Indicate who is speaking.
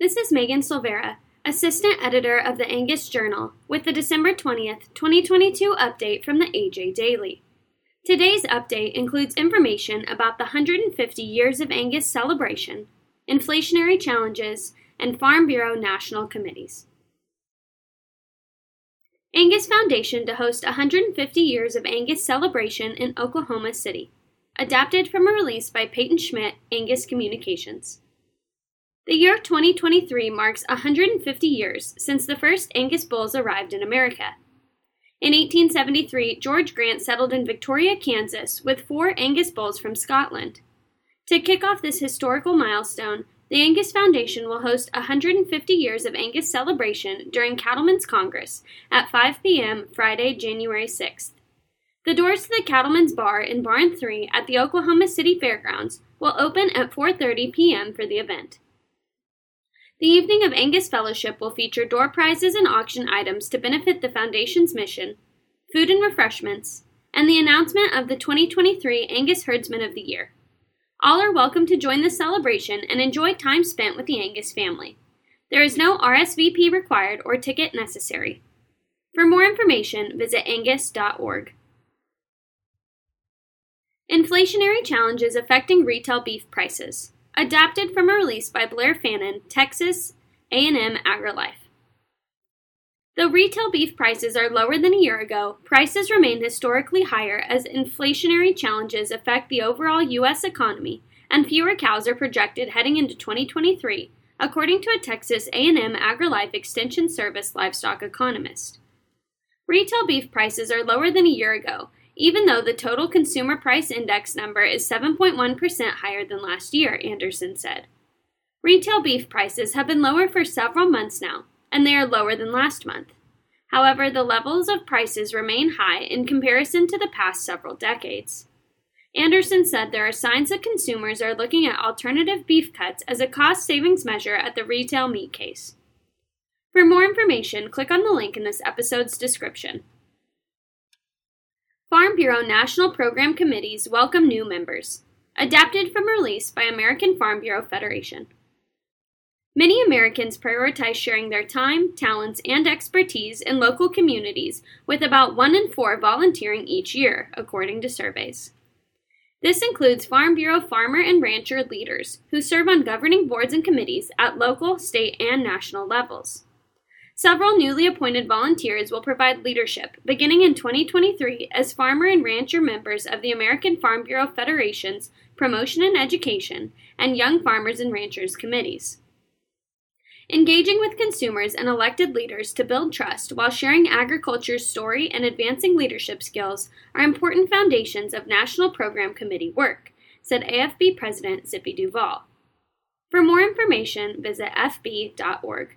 Speaker 1: This is Megan Silveira, Assistant Editor of the Angus Journal, with the December 20th, 2022 update from the AJ Daily. Today's update includes information about the 150 Years of Angus celebration, inflationary challenges, and Farm Bureau national committees. Angus Foundation to host 150 Years of Angus celebration in Oklahoma City. Adapted from a release by Peyton Schmidt, Angus Communications. The year 2023 marks 150 years since the first Angus bulls arrived in America. In 1873, George Grant settled in Victoria, Kansas, with four Angus bulls from Scotland. To kick off this historical milestone, the Angus Foundation will host 150 Years of Angus celebration during Cattlemen's Congress at 5 p.m. Friday, January 6th. The doors to the Cattlemen's Bar in Barn 3 at the Oklahoma City Fairgrounds will open at 4:30 p.m. for the event. The evening of Angus Fellowship will feature door prizes and auction items to benefit the Foundation's mission, food and refreshments, and the announcement of the 2023 Angus Herdsman of the Year. All are welcome to join the celebration and enjoy time spent with the Angus family. There is no RSVP required or ticket necessary. For more information, visit angus.org. Inflationary challenges affecting retail beef prices. Adapted from a release by Blair Fannin, Texas A&M AgriLife. Though retail beef prices are lower than a year ago, prices remain historically higher as inflationary challenges affect the overall U.S. economy, and fewer cows are projected heading into 2023, according to a Texas A&M AgriLife Extension Service livestock economist. Retail beef prices are lower than a year ago, even though the total consumer price index number is 7.1% higher than last year, Anderson said. Retail beef prices have been lower for several months now, and they are lower than last month. However, the levels of prices remain high in comparison to the past several decades. Anderson said there are signs that consumers are looking at alternative beef cuts as a cost savings measure at the retail meat case. For more information, click on the link in this episode's description. Farm Bureau National Program Committees welcome new members. Adapted from release by American Farm Bureau Federation. Many Americans prioritize sharing their time, talents, and expertise in local communities, with about one in four volunteering each year, according to surveys. This includes Farm Bureau farmer and rancher leaders who serve on governing boards and committees at local, state, and national levels. Several newly appointed volunteers will provide leadership beginning in 2023 as farmer and rancher members of the American Farm Bureau Federation's Promotion and Education and Young Farmers and Ranchers committees. Engaging with consumers and elected leaders to build trust while sharing agriculture's story and advancing leadership skills are important foundations of National Program Committee work, said AFB President Zippy Duvall. For more information, visit fb.org.